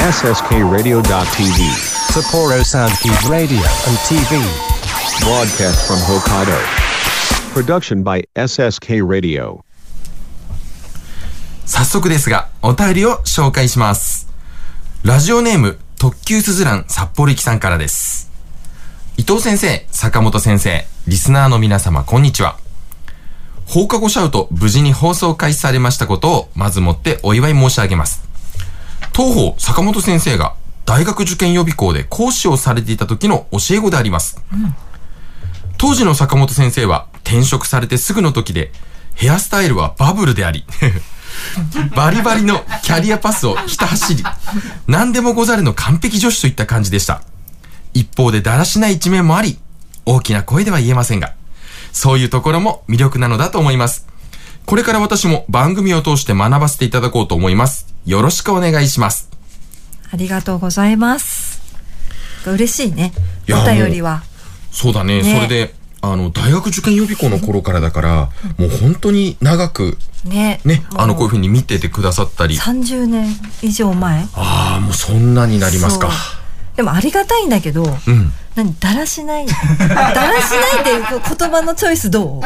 SSKRadio.tv. Sapporo Soundkeep Radio and TV. Broadcast from Hokkaido. Production by SSK Radio. 早速ですが、お便りを紹介します。ラジオネーム、特急すずらん札幌行きさんからです。伊藤先生、坂本先生、リスナーの皆様、こんにちは。放課後シャウト、無事に放送開始されましたことを、まずもってお祝い申し上げます。東方、坂本先生が、大学受験予備校で講師をされていた時の教え子であります。当時の坂本先生は、転職されてすぐの時で、ヘアスタイルはバブルであり、バリバリのキャリアパスをひた走り、何でもござるの完璧女子といった感じでした。一方でだらしない一面もあり、大きな声では言えませんが、そういうところも魅力なのだと思います。これから私も番組を通して学ばせていただこうと思います。よろしくお願いします。ありがとうございます。嬉しいね。お便りは。そうだね。ねそれで、あの、大学受験予備校の頃からだから、もう本当に長く、ね。ね、あの、こういううふうに見ててくださったり。30年以上前？ああ、もうそんなになりますか。でもありがたいんだけど、うん。何だらしない？だらしないっていう言葉のチョイスど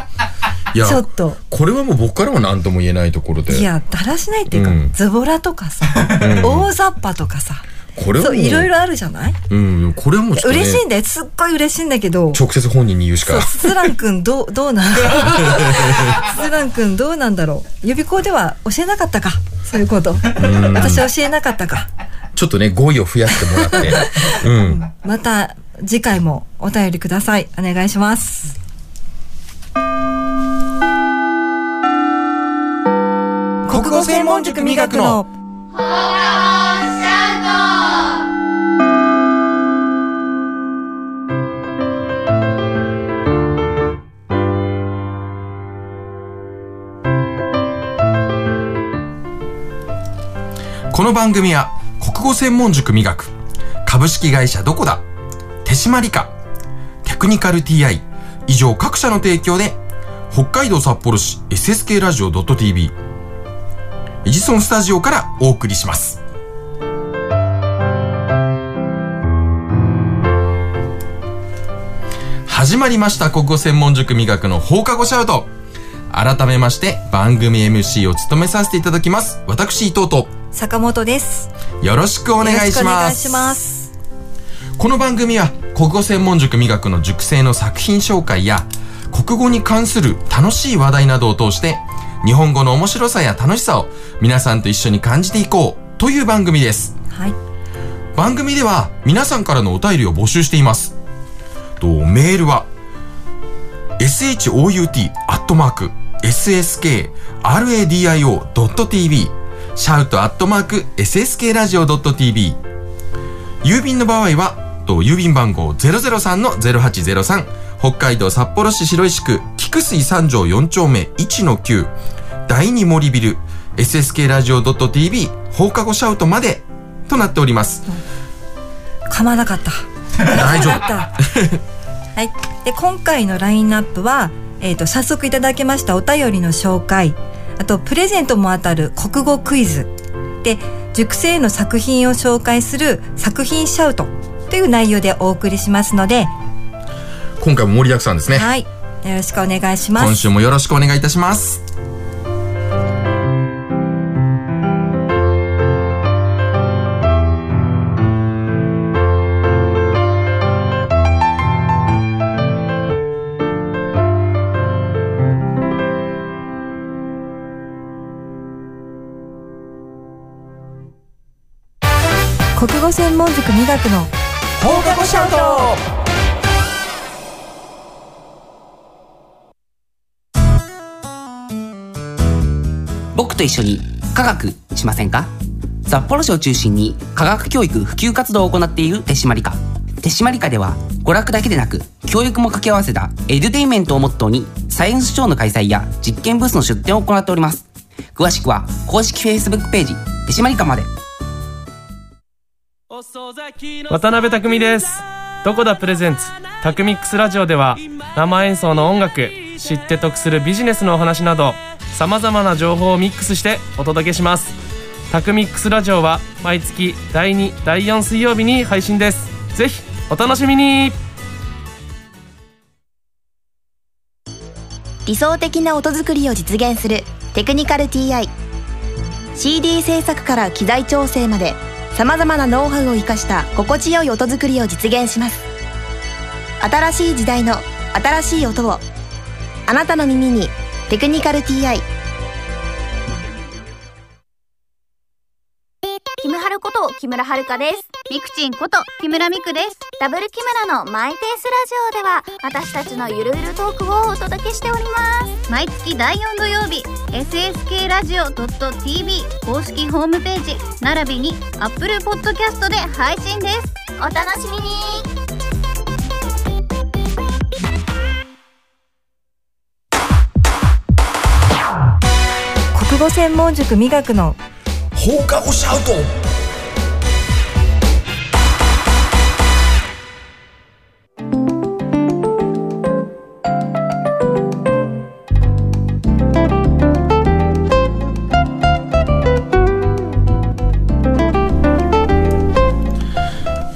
いうや、ちょっと。これはもう僕からは何とも言えないところで。いや、だらしないっていうか、うんズボラとかさ、大雑把とかさ、これそう、いろいろあるじゃない？うん、これはもうね、嬉しいんだよ。すっごい嬉しいんだけど、直接本人に言うしそう、か。スズラン君どう、どうなん？だろう。スズラン君どうなんだろう？予備校では教えなかったか？そういうこと。私教えなかったか。ちょっとね、語彙を増やしてもらって。うん。また次回もお便りください。お願いします。国語専門塾磨くの。この番組は国語専門塾磨く株式会社どこだ手締まりかテクニカル TI 以上各社の提供で北海道札幌市 SSK ラジオ .tv ジソンスタジオからお送りします。始まりました国語専門塾磨くの放課後シャウト。改めまして番組 MC を務めさせていただきます。私伊藤と坂本です。よろしくお願いします。ます。この番組は国語専門塾磨くの塾生の作品紹介や国語に関する楽しい話題などを通して日本語の面白さや楽しさを皆さんと一緒に感じていこうという番組です。はい。番組では皆さんからのお便りを募集しています。とメールは shout.sskradio.tv シャウトアットマーク sskradio.tv 郵便の場合はと郵便番号003-0803北海道札幌市白石区菊水三条4丁目1の9第二森ビル SSK ラジオ .tv 放課後シャウトまでとなっております。噛まなかった。大丈だった。はい。で、今回のラインナップは、えっ、と、早速いただきましたお便りの紹介、あと、プレゼントも当たる国語クイズ、で、塾生の作品を紹介する作品シャウトという内容でお送りしますので、夫。今回も盛りだくさんですね。はい。よろしくお願いします。今週もよろしくお願いいたします。国語専門塾磨くの放課後シャウトと一緒に科学しませんか？札幌市を中心に科学教育普及活動を行っている手締まり課。手締まり課では娯楽だけでなく教育も掛け合わせたエデュテインメントをモットーにサイエンスショーの開催や実験ブースの出展を行っております。詳しくは公式 Facebook ページ手締まり課まで。渡辺匠です。どこだプレゼンツ？タクミックスラジオでは生演奏の音楽知って得するビジネスのお話などさまざまな情報をミックスしてお届けします。タクミックスラジオは毎月第2第4水曜日に配信です。ぜひお楽しみに。理想的な音作りを実現するテクニカル TI CD 制作から機材調整までさまざまなノウハウを生かした心地よい音作りを実現します。新しい時代の新しい音をあなたの耳に「テクニカル TI」キムハルこと木村遥です。ミクチンこと木村ミクです。ダブル木村のマイペースラジオでは私たちのゆるゆるトークをお届けしております。毎月第4土曜日、SSK ラジオ .tv 公式ホームページ並びに Apple Podcast で配信です。お楽しみに国語専門塾美学の放課後シャウト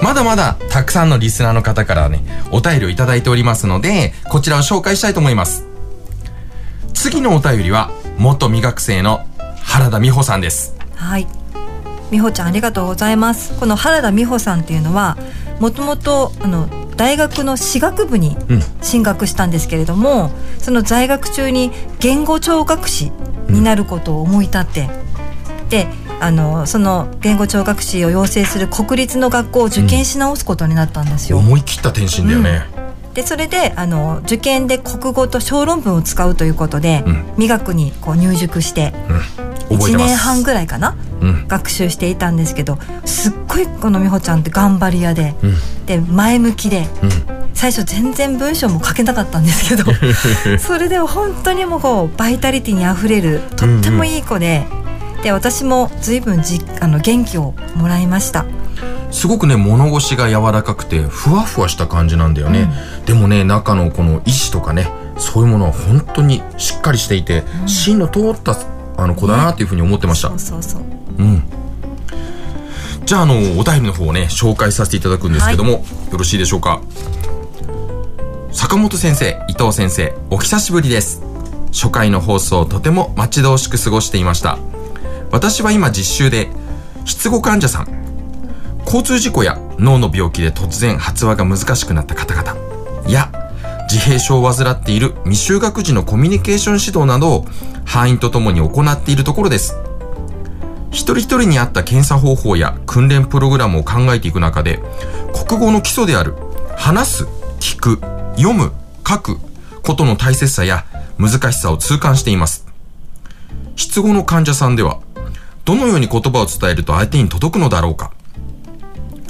まだまだたくさんのリスナーの方からね、お便りをいただいておりますので、こちらを紹介したいと思います。次のお便りは、元未学生の原田美穂さんです。はい美穂ちゃんありがとうございますこの原田美穂さんっていうのはもともとあの大学の私学部にうん進学したんですけれども、その在学中に言語聴覚士になることを思い立って、であのその言語聴覚士を養成する国立の学校を受験し直すことになったんですよ。思い切った転身だよね。でそれであの受験で国語と小論文を使うということで、うん美学にこう入塾してうん。覚えて1ます。年半ぐらいかな？うん。学習していたんですけどすっごいこの美穂ちゃんって頑張り屋で、うん。で前向きでうん。最初全然文章も書けなかったんですけど それでも本当にもうこうバイタリティにあふれるとってもいい子で。で私も随分じあの元気をもらいましたすごくね、物腰が柔らかくて、ふわふわした感じなんだよね。でもね、中のこの意志とかね、そういうものは本当にしっかりしていて、芯の通ったあの子だなっていうふうに思ってました。そうそうそううん。じゃあ、あの、お便りの方をね、紹介させていただくんですけども、よろしいでしょうか？坂本先生、伊藤先生、お久しぶりです。初回の放送をとても待ち遠しく過ごしていました。私は今実習で、失語患者さん、交通事故や脳の病気で突然発話が難しくなった方々や自閉症を患っている未就学児のコミュニケーション指導などを範囲とともに行っているところです。一人一人に合った検査方法や訓練プログラムを考えていく中で、国語の基礎である話す、聞く、読む、書くことの大切さや難しさを痛感しています。失語の患者さんでは、どのように言葉を伝えると相手に届くのだろうか。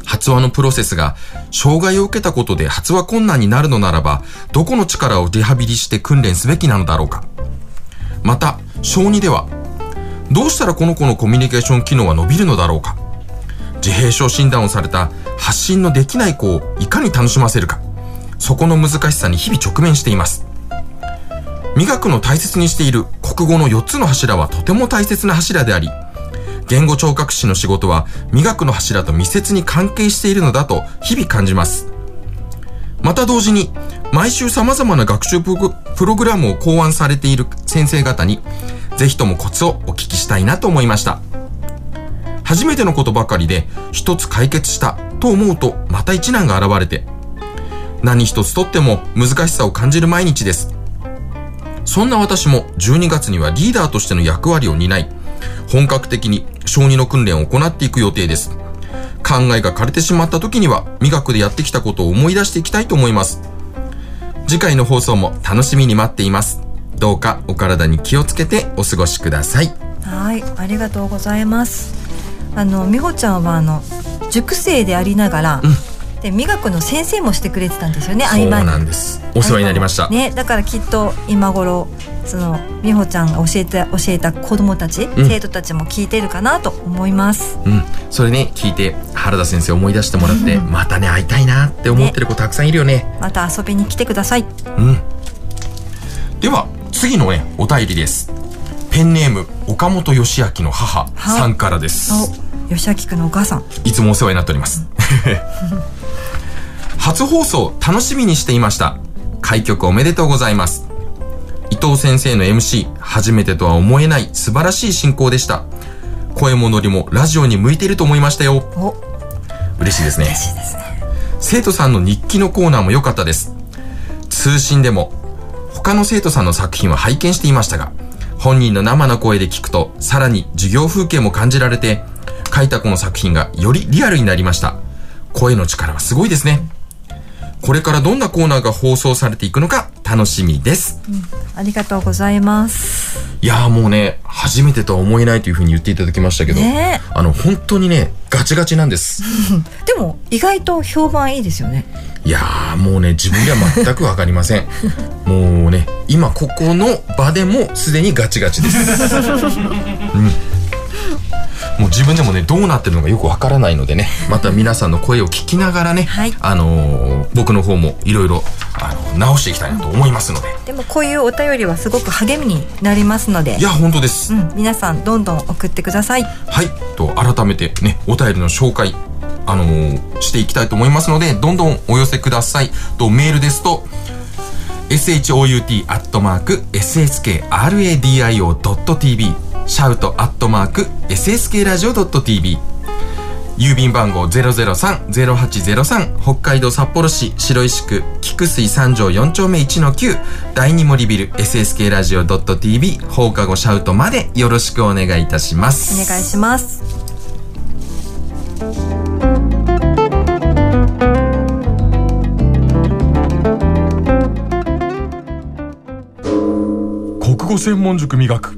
発話のプロセスが障害を受けたことで発話困難になるのならば、どこの力をリハビリして訓練すべきなのだろうか。また、小児では、どうしたらこの子のコミュニケーション機能は伸びるのだろうか。自閉症診断をされた発信のできない子をいかに楽しませるか。そこの難しさに日々直面しています。美学の大切にしている国語の4つの柱はとても大切な柱であり、言語聴覚士の仕事は美学の柱と密接に関係しているのだと日々感じます。また同時に、毎週様々な学習プロプログラムを考案されている先生方に、ぜひともコツをお聞きしたいなと思いました。初めてのことばかりで一つ解決したと思うとまた一難が現れて、何一つとっても難しさを感じる毎日です。そんな私も12月にはリーダーとしての役割を担い、本格的に小児の訓練を行っていく予定です。考えが枯れてしまった時には、美学でやってきたことを思い出していきたいと思います。次回の放送も楽しみに待っています。どうかお体に気をつけてお過ごしください。はいありがとうございますあの美穂ちゃんはあの塾生でありながら、で美学の先生もしてくれてたんですよね合そう間になんです。お世話になりました。ね、だからきっと今頃その美穂ちゃんが教えて教えた子供たち、ん生徒たちも聞いてるかなと思います。うん。それね、聞いて原田先生思い出してもらって、またね、会いたいなって思ってる子たくさんいるよね。また遊びに来てください。うん。では、次のね、お便りです。ペンネーム岡本義明の母さんからですお吉明くんのお母さんいつもお世話になっております 初放送楽しみにしていました。開局おめでとうございます。伊藤先生の MC 初めてとは思えない素晴らしい進行でした。声もノリもラジオに向いていると思いましたよ。お。嬉しいですね。嬉しいですね。生徒さんの日記のコーナーも良かったです。通信でも他の生徒さんの作品は拝見していましたが本人の生の声で聞くとさらに授業風景も感じられて書いた子の作品がよりリアルになりました声の力はすごいですね。これからどんなコーナーが放送されていくのか楽しみです、ありがとうございます。いやーもうね初めてとは思えないというふうに言っていただきましたけど、ね。あの本当にねガチガチなんです。でも意外と評判いいですよね。いやーもうね自分では全くわかりません。もうね今ここの場でもすでにガチガチです、うんもう自分でもねどうなってるのかよくわからないのでね また皆さんの声を聞きながらね、はい。あのー僕の方もいろいろあの直していきたいなと思いますので。でもこういうお便りはすごく励みになりますので。いや本当です、うん、皆さんどんどん送ってください。はい。と改めてねお便りの紹介あのーしていきたいと思いますのでどんどんお寄せください。とメールですと shout.sskradio.tv シャウトアットマーク sskradio.tv 郵便番号003-0803北海道札幌市白石区菊水三条4丁目1-9第二森ビル SSK ラジオ .tv 放課後シャウトまでよろしくお願いいたします。お願いします。国語専門塾磨く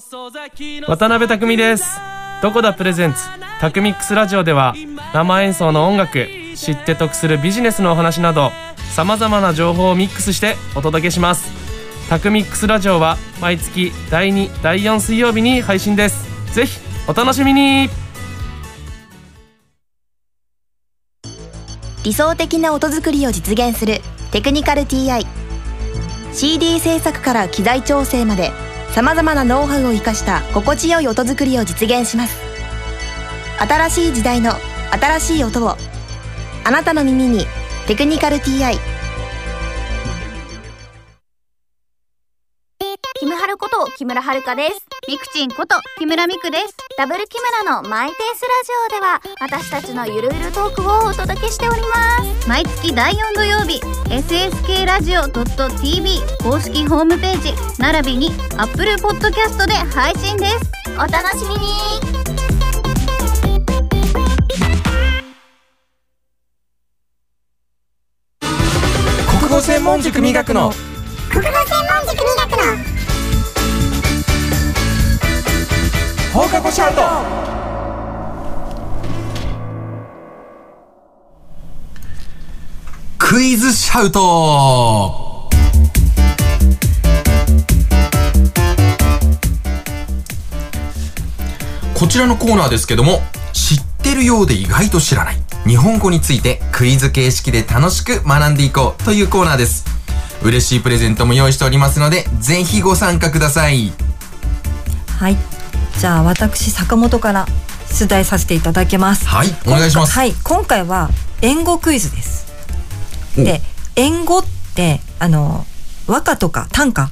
渡辺匠です。どこだプレゼンツ。タクミックスラジオでは生演奏の音楽知って得するビジネスのお話などさまざまな情報をミックスしてお届けします。タクミックスラジオは毎月第2第4水曜日に配信です。ぜひお楽しみに。理想的な音作りを実現するテクニカル TI CD 制作から機材調整までさまざまなノウハウを生かした心地よい音作りを実現します。新しい時代の新しい音をあなたの耳に「テクニカル TI」こと木村遥です。ミクチンこと木村ミクです。ダブル木村のマイペースラジオでは私たちのゆるゆるトークをお届けしております。毎月第4土曜日、SSK ラジオ .tv 公式ホームページ並びに Apple Podcast で配信です。お楽しみに国語専門塾磨くの国語放課後シャウト。クイズシャウト。こちらのコーナーですけども知ってるようで意外と知らない。日本語についてクイズ形式で楽しく学んでいこうというコーナーです。嬉しいプレゼントも用意しておりますのでぜひご参加ください。はい。じゃあ私坂本から出題させていただきます。はいお願いします。はい今回は円語クイズです。お。で円語ってあの和歌とか短歌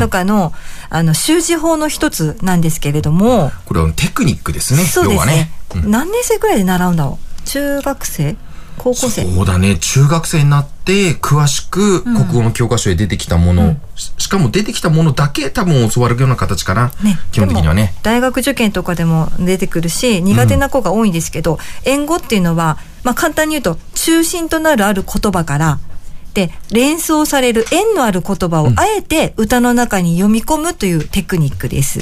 とかの、あの習字法の一つなんですけれども。これはテクニックですねそうですね。ね、うん。何年生ぐらいで習うんだろう？中学生？高校生。そうだね。中学生になって詳しく国語の教科書で出てきたもの、ししかも出てきたものだけ多分教わるような形かな、ね、基本的にはね。大学受験とかでも出てくるし苦手な子が多いんですけど、円語っていうのは、まあ、簡単に言うと中心となるある言葉からで、連想される縁のある言葉をあえて歌の中に読み込むというテクニックです。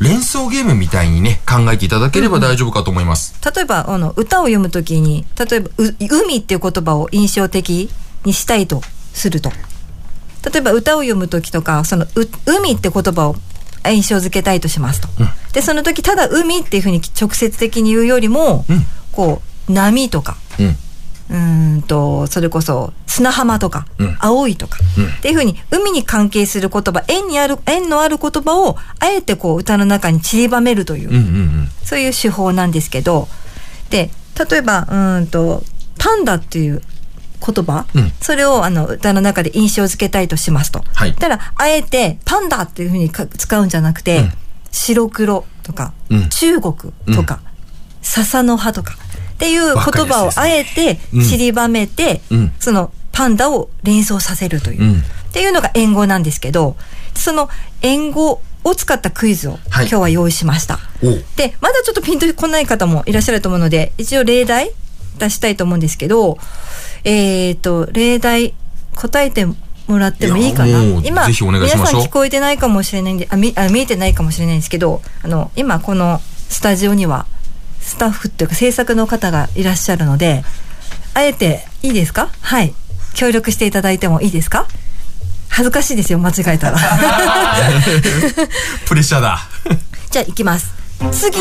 連想ゲームみたいにね、考えていただければ大丈夫かと思います。例えば、あの、歌を読むときに、例えば、う海っていう言葉を印象的にしたいとすると。例えば、歌を読むときとか、その、う海って言葉を印象付けたいとしますと。で、その時、ただ海っていうふうに直接的に言うよりも、うんこう、波とか、うん。と、それこそ砂浜とか、うん青いとか、うんっていうふうに海に関係する言葉、縁にある、縁のある言葉をあえてこう歌の中に散りばめるという、うんうんうん。そういう手法なんですけど、で、例えば、うーんと、パンダっていう言葉、うんそれをあの歌の中で印象付けたいとしますと。はいたら、あえてパンダっていうふうにか使うんじゃなくて、うん白黒とか、うん中国とか、笹の葉とか、っていう言葉をあえてうん散りばめて、うん。そのパンダを連想させるという、うん。っていうのが円語なんですけど、その円語を使ったクイズをはい。今日は用意しました。お。うで、まだちょっとピンとこない方もいらっしゃると思うので、一応例題出したいと思うんですけど、えっ、と、例題答えてもらってもいいかな？今、皆さん聞こえてないかもしれないんで、あ、みあ見えてないかもしれないんですけど、あの、今このスタジオには、スタッフっていうか制作の方がいらっしゃるので、あえていいですか？はい。協力していただいてもいいですか？恥ずかしいですよ、間違えたら。プレッシャーだ。じゃあ行きます。次、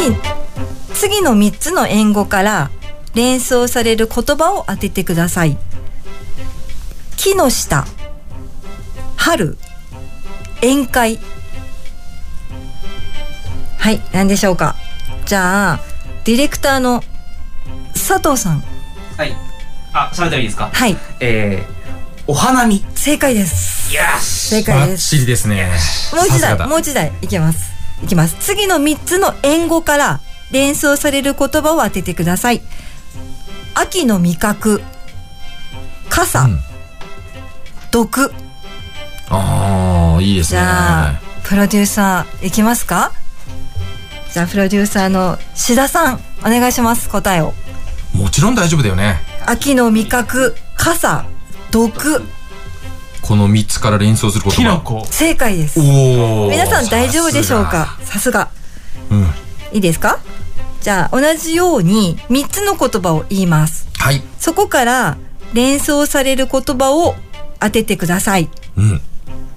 次の3つの英語から連想される言葉を当ててください。木の下、春、宴会。はい、何でしょうか？じゃあ、ディレクターの佐藤さん。はい。あ、喋ったらいいですか？はい、えー、お花見。正解です。よし正解です。チリですね。もう一台、さすがだもう一台いきます。いきます。次の3つの英語から連想される言葉を当ててください。秋の味覚、傘、うん毒。ああ、いいですね。じゃあ、プロデューサーいきますか？じゃあ、プロデューサーの志田さん、お願いします、答えを。もちろん大丈夫だよね。秋の味覚、傘、毒。この3つから連想する言葉。キノコ正解です。おお。皆さん大丈夫でしょうか？さすが。うん。いいですか？じゃあ、同じように3つの言葉を言います。はい。そこから連想される言葉を当ててください。うん。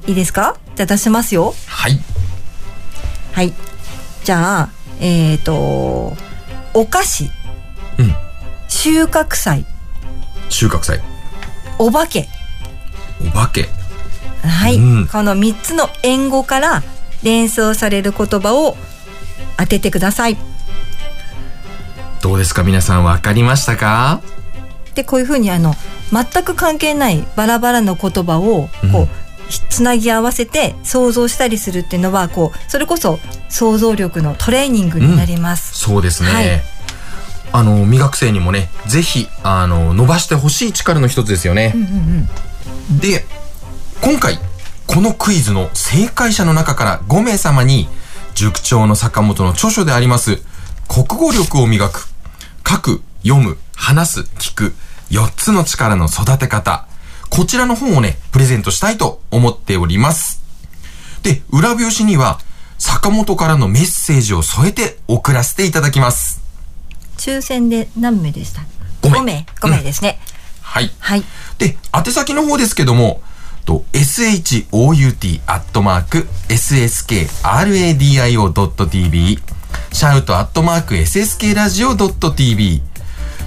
いいですか？じゃあ出しますよ。はい。はい。じゃあ、えっ、ー、と、お菓子、うん。収穫祭、収穫祭。お化け。お化け。はい。うんこの3つの英語から連想される言葉を当ててください。どうですか？皆さん分かりましたか？で、こういうふうにあの、全く関係ないバラバラの言葉を、こう、うんつなぎ合わせて想像したりするっていうのは、こう、それこそ想像力のトレーニングになります。そうですね。はいあの、未学生にもね、ぜひ、あの、伸ばしてほしい力の一つですよね。うんうんうん。で、今回、このクイズの正解者の中から5名様に、塾長の坂本の著書であります、国語力を磨く、書く、読む、話す、聞く、4つの力の育て方、こちらの本をね、プレゼントしたいと思っております。で、裏表紙には、坂本からのメッセージを添えて送らせていただきます。抽選で何名でした？五名 ?5 名。5名ですね。はい。はい。で、宛先の方ですけども、と shout アットマーク sskradio.tv シャウトアットマーク sskradio.tv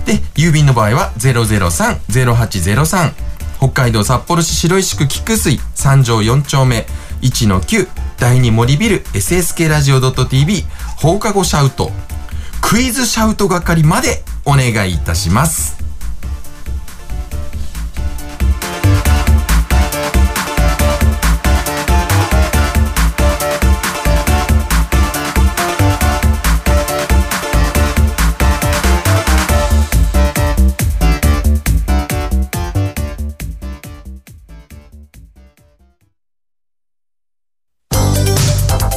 で、郵便の場合は003-0803北海道札幌市白石区菊水三条4丁目1-9第2森ビル SSK ラジオ .tv 放課後シャウトクイズシャウト係までお願いいたします。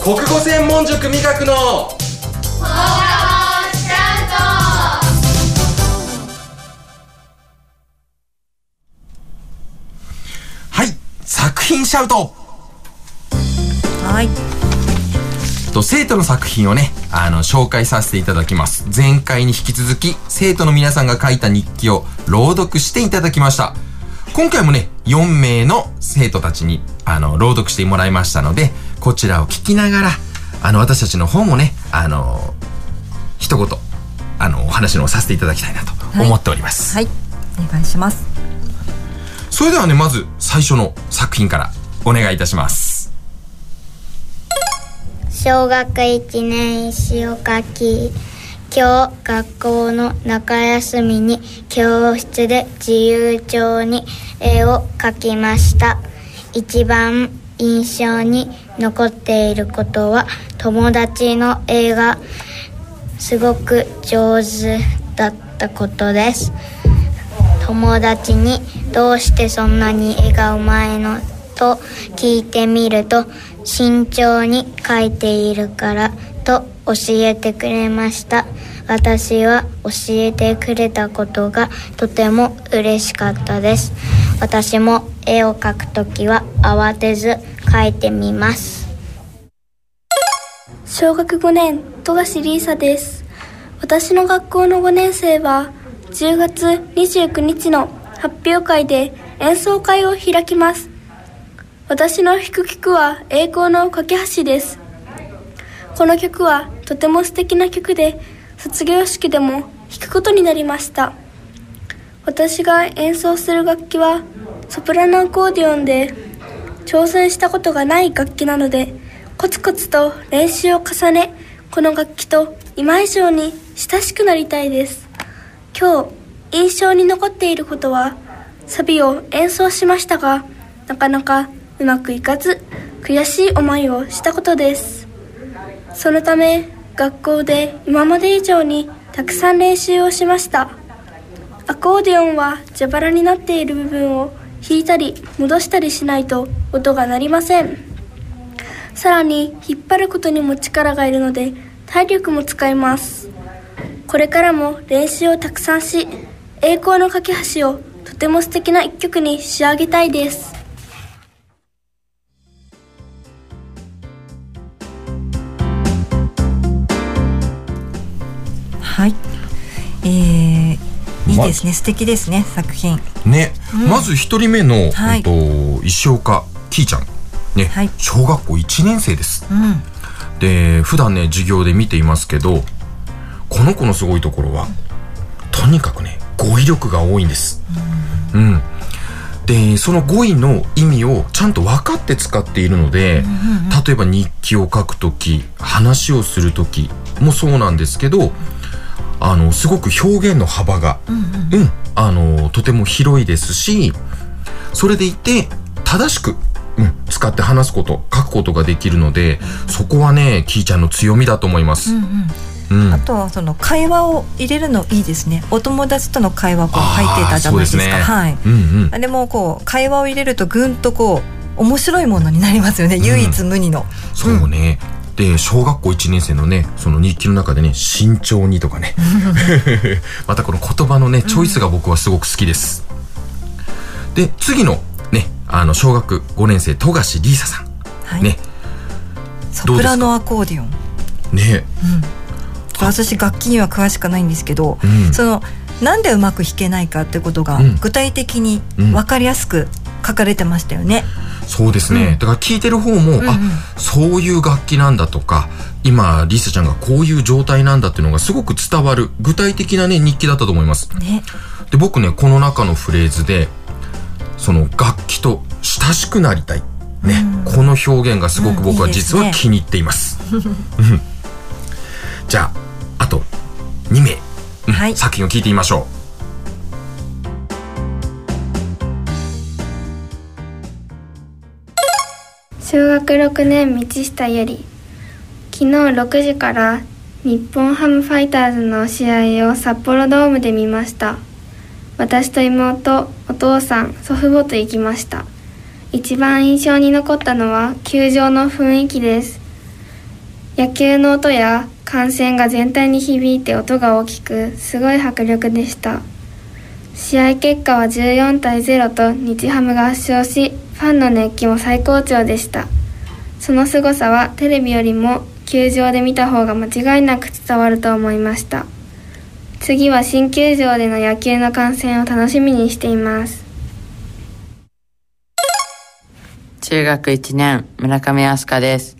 国語専門塾味覚の品シャウト。はい。と生徒の作品をねあの紹介させていただきます。前回に引き続き生徒の皆さんが書いた日記を朗読していただきました。今回もね4名の生徒たちにあの朗読してもらいましたのでこちらを聞きながらあの私たちの方もねあの一言あのお話のさせていただきたいなと思っております、はい。お願いします。それではねまず最初の作品からお願いいたします。小学1年石を書き今日学校の中休みに教室で自由帳に絵を描きました。一番印象に残っていることは友達の絵がすごく上手だったことです友達に「どうしてそんなに絵がうまいの?」と聞いてみると慎重に描いているからと教えてくれました私は教えてくれたことがとても嬉しかったです私も絵を描くときは慌てず描いてみます。小学5年富樫リーサです。私の学校の5年生は10月29日の発表会で演奏会を開きます。私の弾く曲は栄光の架け橋です。この曲はとても素敵な曲で卒業式でも弾くことになりました。私が演奏する楽器はソプラノアコーディオンで挑戦したことがない楽器なのでコツコツと練習を重ねこの楽器と今以上に親しくなりたいです。今日印象に残っていることはサビを演奏しましたがなかなかうまくいかず悔しい思いをしたことです。そのため学校で今まで以上にたくさん練習をしました。アコーディオンは蛇腹になっている部分を弾いたり戻したりしないと音が鳴りません。さらに引っ張ることにも力がいるので体力も使います。これからも練習をたくさんし栄光の架け橋をとても素敵な一曲に仕上げたいです。いいですね、素敵ですね作品。ね、うん。まず一人目の、はい。えっと石岡きーちゃん。ね、はい。小学校1年生です。うん。で普段ね授業で見ていますけどこの子のすごいところはとにかくね語彙力が多いんです。うん、でその語彙の意味をちゃんと分かって使っているので、例えば日記を書くとき話をするときもそうなんですけどあのすごく表現の幅が、うんあのとても広いですしそれでいて正しく、うん、使って話すこと書くことができるのでそこはねキーちゃんの強みだと思います。うんうん。うん。あとはその会話を入れるのいいですね。お友達との会話こう入ってたじゃないですか。すね。はい。うんうん。あれもこう会話を入れるとぐんとこう面白いものになりますよね、唯一無二の。そうね。で、小学校1年生のね、その日記の中でね、慎重にとかね。またこの言葉のね、チョイスが僕はすごく好きです。で、次のね、あの、小学5年生、富樫リーサさん。はいね。ソプラノアコーディオンね。私楽器には詳しくないんですけど、うんそのなんでうまく弾けないかってことがうん具体的にうん分かりやすく書かれてましたよね。そうですね。だから聞いてる方も、あ、そういう楽器なんだとか、今、リサちゃんがこういう状態なんだっていうのがすごく伝わる、具体的なね、日記だったと思います。ね。で、僕ね、この中のフレーズで、その楽器と親しくなりたい。ね、この表現がすごく僕は実は気に入っています。うんじゃあ、あと2名、うん作品を聞いてみましょ小学6年道下より昨日6時から日本ハムファイターズの試合を札幌ドームで見ました。私と妹お父さん祖父母と行きました。一番印象に残ったのは球場の雰囲気です。野球の音や観戦が全体に響いて音が大きくすごい迫力でした。試合結果は14対0と日ハムが圧勝しファンの熱気も最高潮でした。その凄さはテレビよりも球場で見た方が間違いなく伝わると思いました。次は新球場での野球の観戦を楽しみにしています。中学1年村上飛鳥です。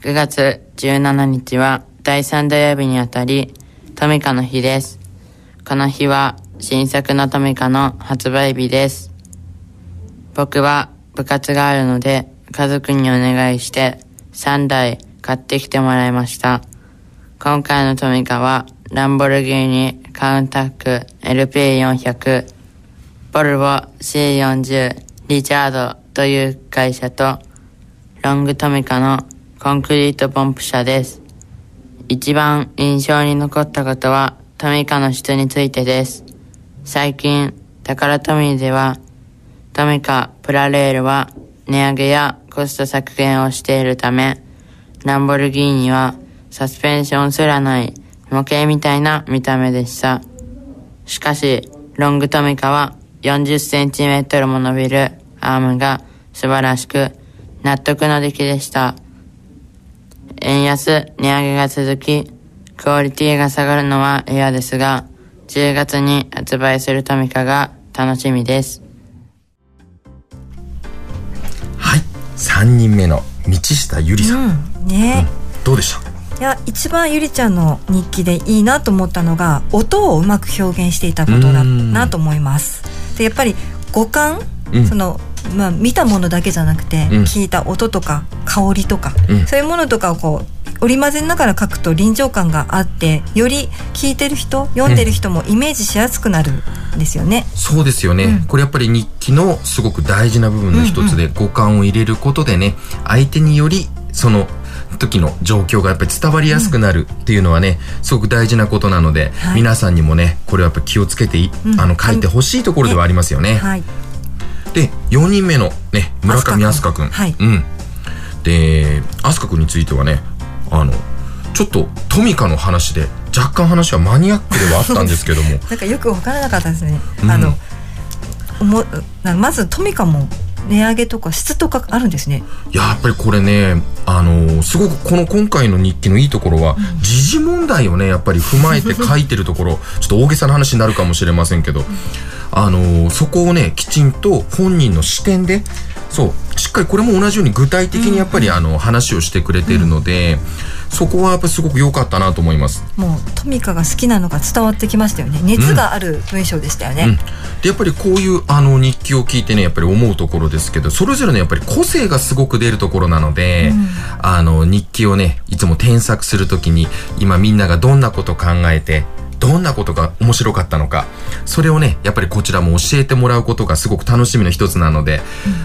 9月17日は第3土曜日にあたりトミカの日です。この日は新作のトミカの発売日です。僕は部活があるので家族にお願いして3台買ってきてもらいました。今回のトミカはランボルギーニカウンタック LP400 ボルボ C40 リチャードという会社とロングトミカのコンクリートポンプ車です。一番印象に残ったことはトミカの質についてです。最近タカラトミーではトミカプラレールは値上げやコスト削減をしているためランボルギーニはサスペンションすらない模型みたいな見た目でした。しかし、ロングトミカは40センチメートルも伸びるアームが素晴らしく納得の出来でした。円安、値上げが続き、クオリティが下がるのは嫌ですが、10月に発売するトミカが楽しみです。3人目の道下ゆりさん、うん、ね、どうでした？いや一番ゆりちゃんの日記でいいなと思ったのが音をうまく表現していたことだなと思います。でやっぱり五感、うん。そのまあ見たものだけじゃなくて、うん。聞いた音とか香りとか、うん。そういうものとかをこう織り交ぜながら書くと臨場感があってより聞いてる人読んでる人もイメージしやすくなるんですよね。そうですよね、うん。これやっぱり日記のすごく大事な部分の一つで、五感を入れることでね相手によりその時の状況がやっぱり伝わりやすくなるっていうのはね、すごく大事なことなので、はい。皆さんにもねこれはやっぱ気をつけてい、うん。あの書いてほしいところではありますよね。はい、で4人目のね村上飛鳥くん、はい。うん、で飛鳥くんについてはねあのちょっとトミカの話で若干話はマニアックではあったんですけども なんかよく分からなかったですね。うんあのおもなまずトミカも値上げとか質とかあるんですね。いややっぱりこれねあのすごくこの今回の日記のいいところは、時事問題をねやっぱり踏まえて書いてるところ ちょっと大げさな話になるかもしれませんけど、あのそこをねきちんと本人の視点でそうしっかりこれも同じように具体的にやっぱり、あの話をしてくれているので、そこはやっぱりすごく良かったなと思います。もうトミカが好きなのが伝わってきましたよね。熱がある文章でしたよね。うん、でやっぱりこういうあの日記を聞いてねやっぱり思うところですけどそれぞれのやっぱり個性がすごく出るところなので、あの日記をねいつも添削するときに今みんながどんなこと考えてどんなことが面白かったのかそれをねやっぱりこちらも教えてもらうことがすごく楽しみの一つなので、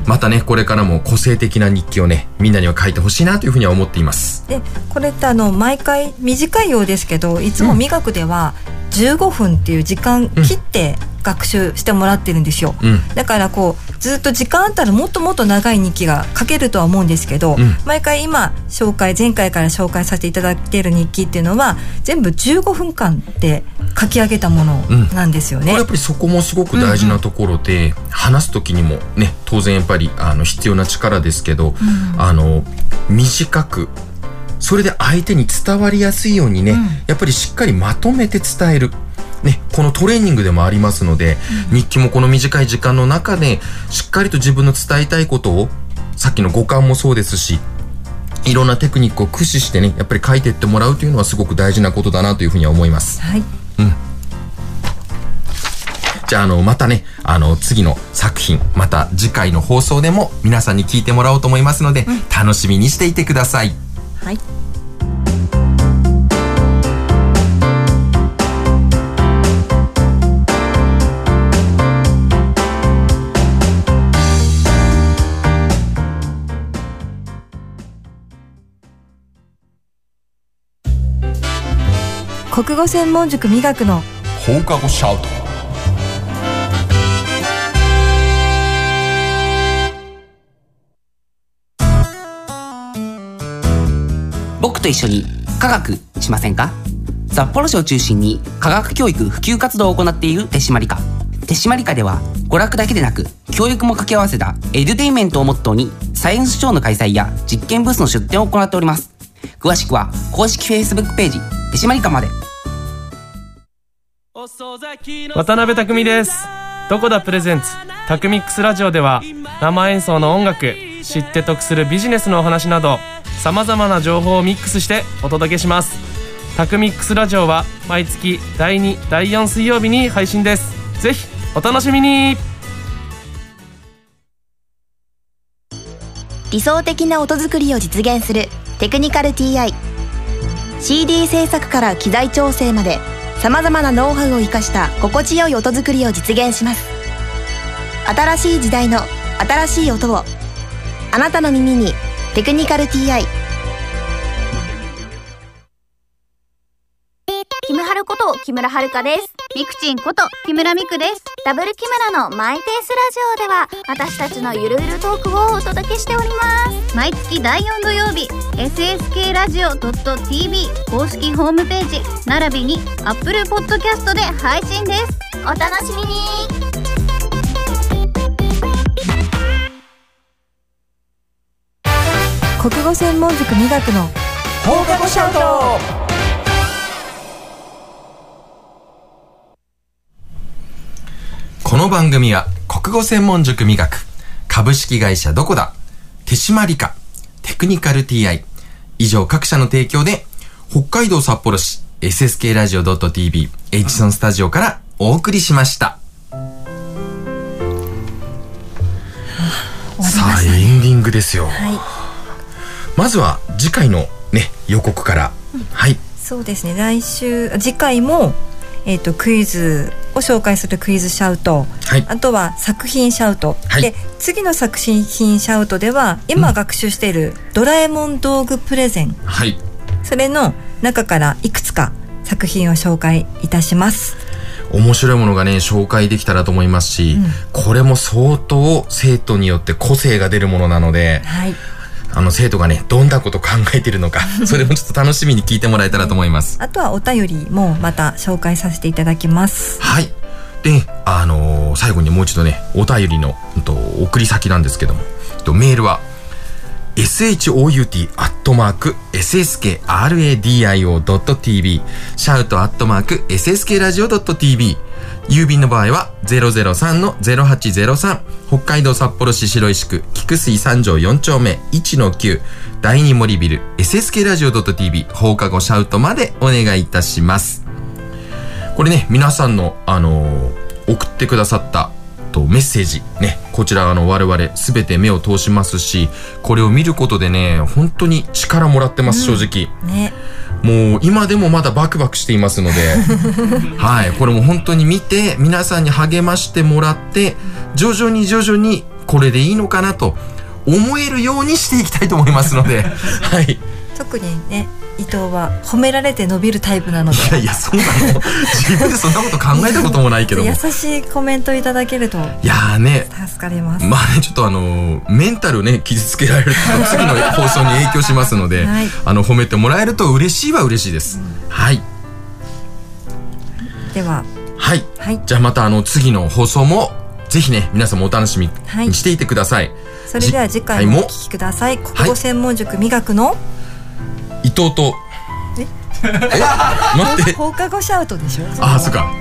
またねこれからも個性的な日記をねみんなには書いてほしいなというふうには思っています。でこれってあの毎回短いようですけどいつも美学では15分っていう時間切って学習してもらってるんですよ。うんだからこうずっと時間あったらもっともっと長い日記が書けるとは思うんですけど、うん。毎回今紹介前回から紹介させていただいている日記っていうのは全部15分間で書き上げたものなんですよね。これやっぱりそこもすごく大事なところで、話す時にもね当然やっぱりあの必要な力ですけど、あの短くそれで相手に伝わりやすいようにね、やっぱりしっかりまとめて伝える。ね、このトレーニングでもありますので、日記もこの短い時間の中でしっかりと自分の伝えたいことをさっきの五感もそうですしいろんなテクニックを駆使してねやっぱり書いていってもらうというのはすごく大事なことだなというふうには思います。はいじゃあ、あの、またね、あの、次の作品、また次回の放送でも皆さんに聞いてもらおうと思いますので、楽しみにしていてください。はい国語専門塾美学の放課後シャウト。僕と一緒に科学しませんか？札幌市を中心に科学教育普及活動を行っている手締まり課手締まり課では娯楽だけでなく教育も掛け合わせたエデュテインメントをモットーにサイエンスショーの開催や実験ブースの出展を行っております。詳しくは公式 Facebook ページ手締まり課まで。渡辺匠です。どこだプレゼンツ？タクミックスラジオでは生演奏の音楽知って得するビジネスのお話などさまざまな情報をミックスしてお届けします。タクミックスラジオは毎月第2第4水曜日に配信です。ぜひお楽しみに。理想的な音作りを実現するテクニカル TI CD 制作から機材調整までさまざまなノウハウを生かした心地よい音作りを実現します。新しい時代の新しい音をあなたの耳に「テクニカル TI」キムハルこと木村遥です。ミクチンこと木村ミクです。ダブル木村のマイペースラジオでは私たちのゆるゆるトークをお届けしております。毎月第4土曜日、SSK ラジオ .tv 公式ホームページ、並びに Apple Podcast で配信です。お楽しみに国語専門塾美学の放課後シャウトこの番組は国語専門塾美学株式会社どこだ手締まり課テクニカル TI 以上各社の提供で北海道札幌市 SSK ラジオ .tv エジソンスタジオからお送りしました。さあエンディングですよ、まずは次回のね予告から、はい。そうですね。来週あ次回も、えー、とクイズを紹介するクイズシャウト、はい。あとは作品シャウト、はい。で次の作品シャウトでは今学習している「ドラえもん道具プレゼン。はい」それの中からいくつか作品を紹介いたします。面白いものがね紹介できたらと思いますし、これも相当生徒によって個性が出るものなのではい、あの生徒がねどんなこと考えてるのか それもちょっと楽しみに聞いてもらえたらと思います。あとはお便りもまた紹介させていただきます。はい。で、あのー最後にもう一度ね、お便りの、うんと送り先なんですけども、えっとメールは、shout.sskradio.tv シャウトアットマーク sskradio.tv 郵便の場合は003-0803北海道札幌市白石区菊水三条4丁目1-9第二森ビル SSK ラジオ .tv 放課後シャウトまでお願いいたします。これね、皆さんの、あのー送ってくださったとメッセージ、ね、こちら、あの、我々すべて目を通しますし、これを見ることでね、本当に力もらってます、正直。ね、もう、今でもまだバクバクしていますので、はい、これも本当に見て、皆さんに励ましてもらって、徐々に徐々に、これでいいのかなと、思えるようにしていきたいと思いますので、はい。特にね伊藤は褒められて伸びるタイプなのでいやいや、そうなの。自分でそんなこと考えたこともないけども。優しいコメントいただけるといやーね、助かります。まあね、ちょっとあのーメンタルね、傷つけられると次の放送に影響しますので、はいあの、褒めてもらえると嬉しいは嬉しいです。はい。でははい。はいじゃあまたあの、次の放送も、ぜひね、皆さんもお楽しみはいにしていてください。それでは次回もお聞きください。国語専門塾美学の、伊藤と、え？え？待って。放課後シャウトでしょ？あ、そっか。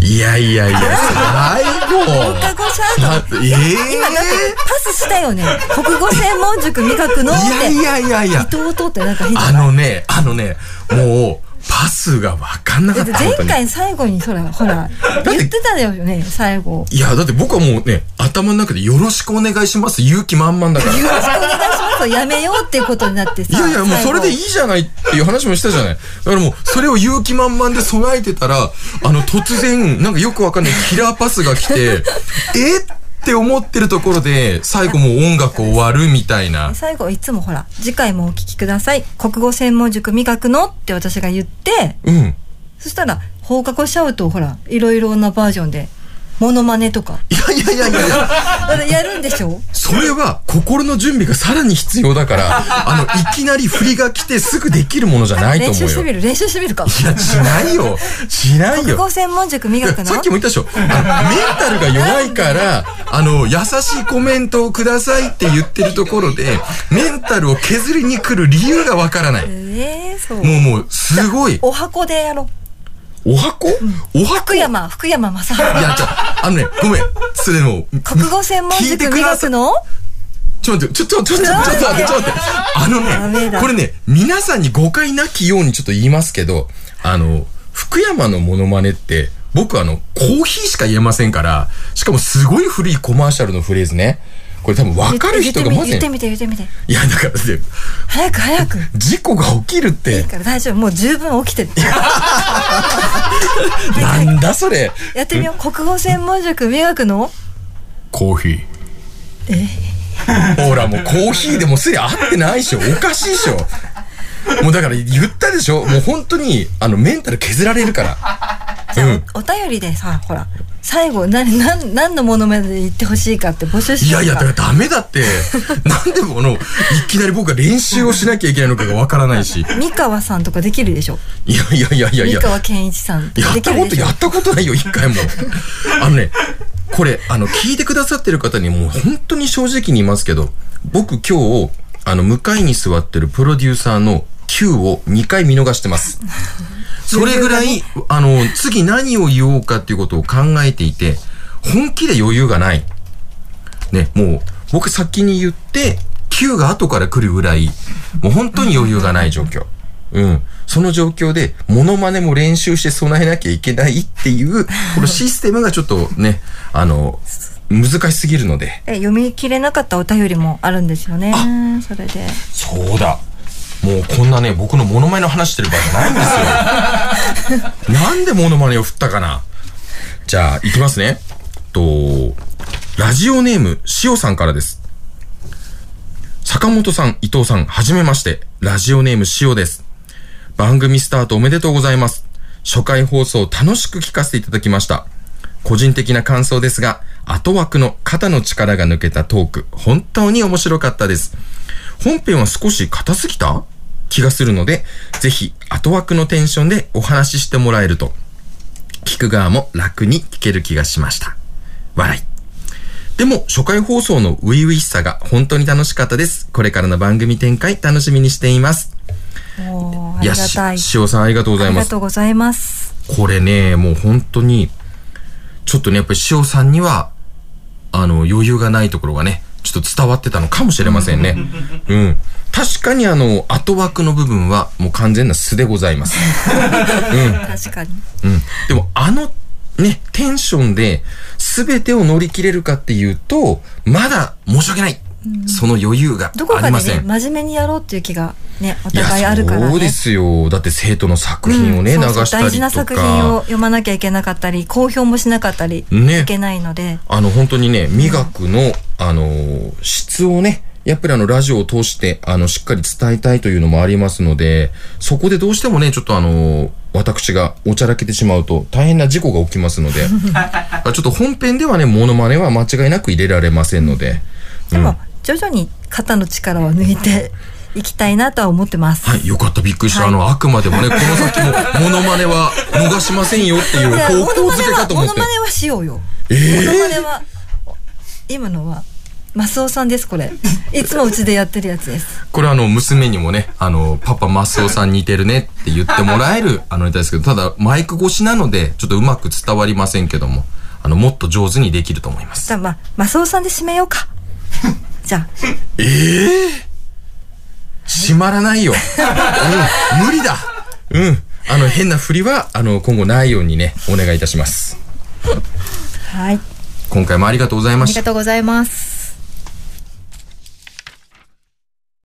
いやいやいや、最後。放課後シャウト。さええ今だってパスしたよね。国語専門塾美学のって。いやいやいやいや伊藤とってなんか変じゃあない？のね、あのね、もう、パスが分かんなかだった。前回最後にそらほら言ってたよね最後。いや、だって僕はもうね、頭の中でよろしくお願いします、勇気満々だから。よろしくお願いしますやめようっていうことになってさ。いやいや、もうそれでいいじゃないっていう話もしたじゃない。だからもう、それを勇気満々で備えてたら、あの、突然、なんかよくわかんないキラーパスが来て、えって思ってるところで、最後もう音楽終わるみたいな。最後いつもほら次回もお聞きください国語専門塾美学の？って私が言ってうん。そしたら放課後シャウトをほらいろいろなバージョンでモノマネとか。いやいやいやいやいや。るんでしょ？それは心の準備がさらに必要だから、あの、いきなり振りが来てすぐできるものじゃないと思うよ。練習してみる？練習してみるか。いや、しないよ。しないよ。国語専門塾磨くの？さっきも言ったでしょ。あのメンタルが弱いから、あの、優しいコメントをくださいって言ってるところで、メンタルを削りに来る理由がわからない。ええそう。もうもう、すごい。お箱でやろう。お箱？お箱？福山、福山雅治。いや、じゃあ、あのね、ごめん。それもう、国語専門塾ください磨くの？ちょっと待って、ちょ、ちょ、ちょ、ちょ、ちょっと待って、ちょっと待って。あのね、これね、皆さんに誤解なきようにちょっと言いますけど、あの、福山のモノマネって、僕あの、コーヒーしか言えませんから、しかもすごい古いコマーシャルのフレーズね。これ多分分かる人がまずね、言ってみて、言ってみて。いや、だからね、早く早く。事故が起きるっいいて、から大丈夫。もう十分起きてる。なんだそれ。やってみよう。国語専門塾磨くの？コーヒー。ほら、もうコーヒーでもすでに合ってないでしょ。おかしいでしょ。もうだから言ったでしょもう本当に、あの、メンタル削られるから。じゃあ、うんおお便りでさ、ほら、最後、な、なん、何のものまで言ってほしいかって募集しようか。いやいや、だからダメだって。なんでこの、いきなり僕が練習をしなきゃいけないのかがわからないし。三河さんとかできるでしょ？いやいやいやいやいや。三河健一さんとやかできるでしょ？ったこと、やったことないよ、一回も。あのね、これ、あの、聞いてくださってる方にもう本当に正直に言いますけど、僕今日、あの、向かいに座ってるプロデューサーの Q を2回見逃してます。それぐらい、あの、次何を言おうかっていうことを考えていて、本気で余裕がない。ね、もう、僕先に言って、Q が後から来るぐらい、もう本当に余裕がない状況。うん。その状況で、モノマネも練習して備えなきゃいけないっていう、このシステムがちょっとね、あの、難しすぎるので。え、読み切れなかったお便りもあるんですよね。それで。そうだ。もうこんなね、僕のモノマネを話してる場合じゃないんですよ。なんでモノマネを振ったかな？じゃあ、いきますね。と、ラジオネーム、しおさんからです。坂本さん、伊藤さん、はじめまして。ラジオネームしおです。番組スタートおめでとうございます。初回放送楽しく聞かせていただきました。個人的な感想ですが、後枠の肩の力が抜けたトーク、本当に面白かったです。本編は少し硬すぎた？気がするので、ぜひ後枠のテンションでお話ししてもらえると、聞く側も楽に聞ける気がしました。笑い。でも、初回放送の初々しさが本当に楽しかったです。これからの番組展開楽しみにしています。おーありがたい。しおさんありがとうございありがます。とうございます。これね、もう本当に、ちょっとね、やっぱり塩さんには、あの、余裕がないところがね、ちょっと伝わってたのかもしれませんね。うん。確かにあの、後枠の部分はもう完全な素でございます。うん。確かに。うん。でもあの、ね、テンションで全てを乗り切れるかっていうと、まだ申し訳ない。その余裕がどこかでね、ありません。真面目にやろうっていう気がね、お互いあるからね。そうですよ。だって生徒の作品をね、うんそうそう流したりとか。大事な作品を読まなきゃいけなかったり、公表もしなかったりねいけないので、あの、本当にね、美学の、あのー質をね、やっぱりあの、ラジオを通して、あの、しっかり伝えたいというのもありますので、そこでどうしてもね、ちょっとあのー私がおちゃらけてしまうと大変な事故が起きますので、ちょっと本編ではね、モノマネは間違いなく入れられませんので、でも、徐々に肩の力を抜いていきたいなとは思ってます。はい、よかった、びっくりした。はいあの、あくまでもね、この先も、モノマネは逃しませんよっていう方向づけかと思ってモノマ。ネはしようよ。えー？モノマネは、今のは、マスオさんです、これ。いつもうちでやってるやつです。これあの、娘にもね、あの、パパマスオさん似てるねって言ってもらえる、あのネタですけど、ただ、マイク越しなので、ちょっとうまく伝わりませんけども、あの、もっと上手にできると思います。じゃあ、まあ、マスオさんで締めようか。じゃあ、ええ閉まらないよ。うん、無理だ。うん。あの、変な振りは、あの、今後ないようにね、お願いいたします。はい。今回もありがとうございました。ありがとうございます。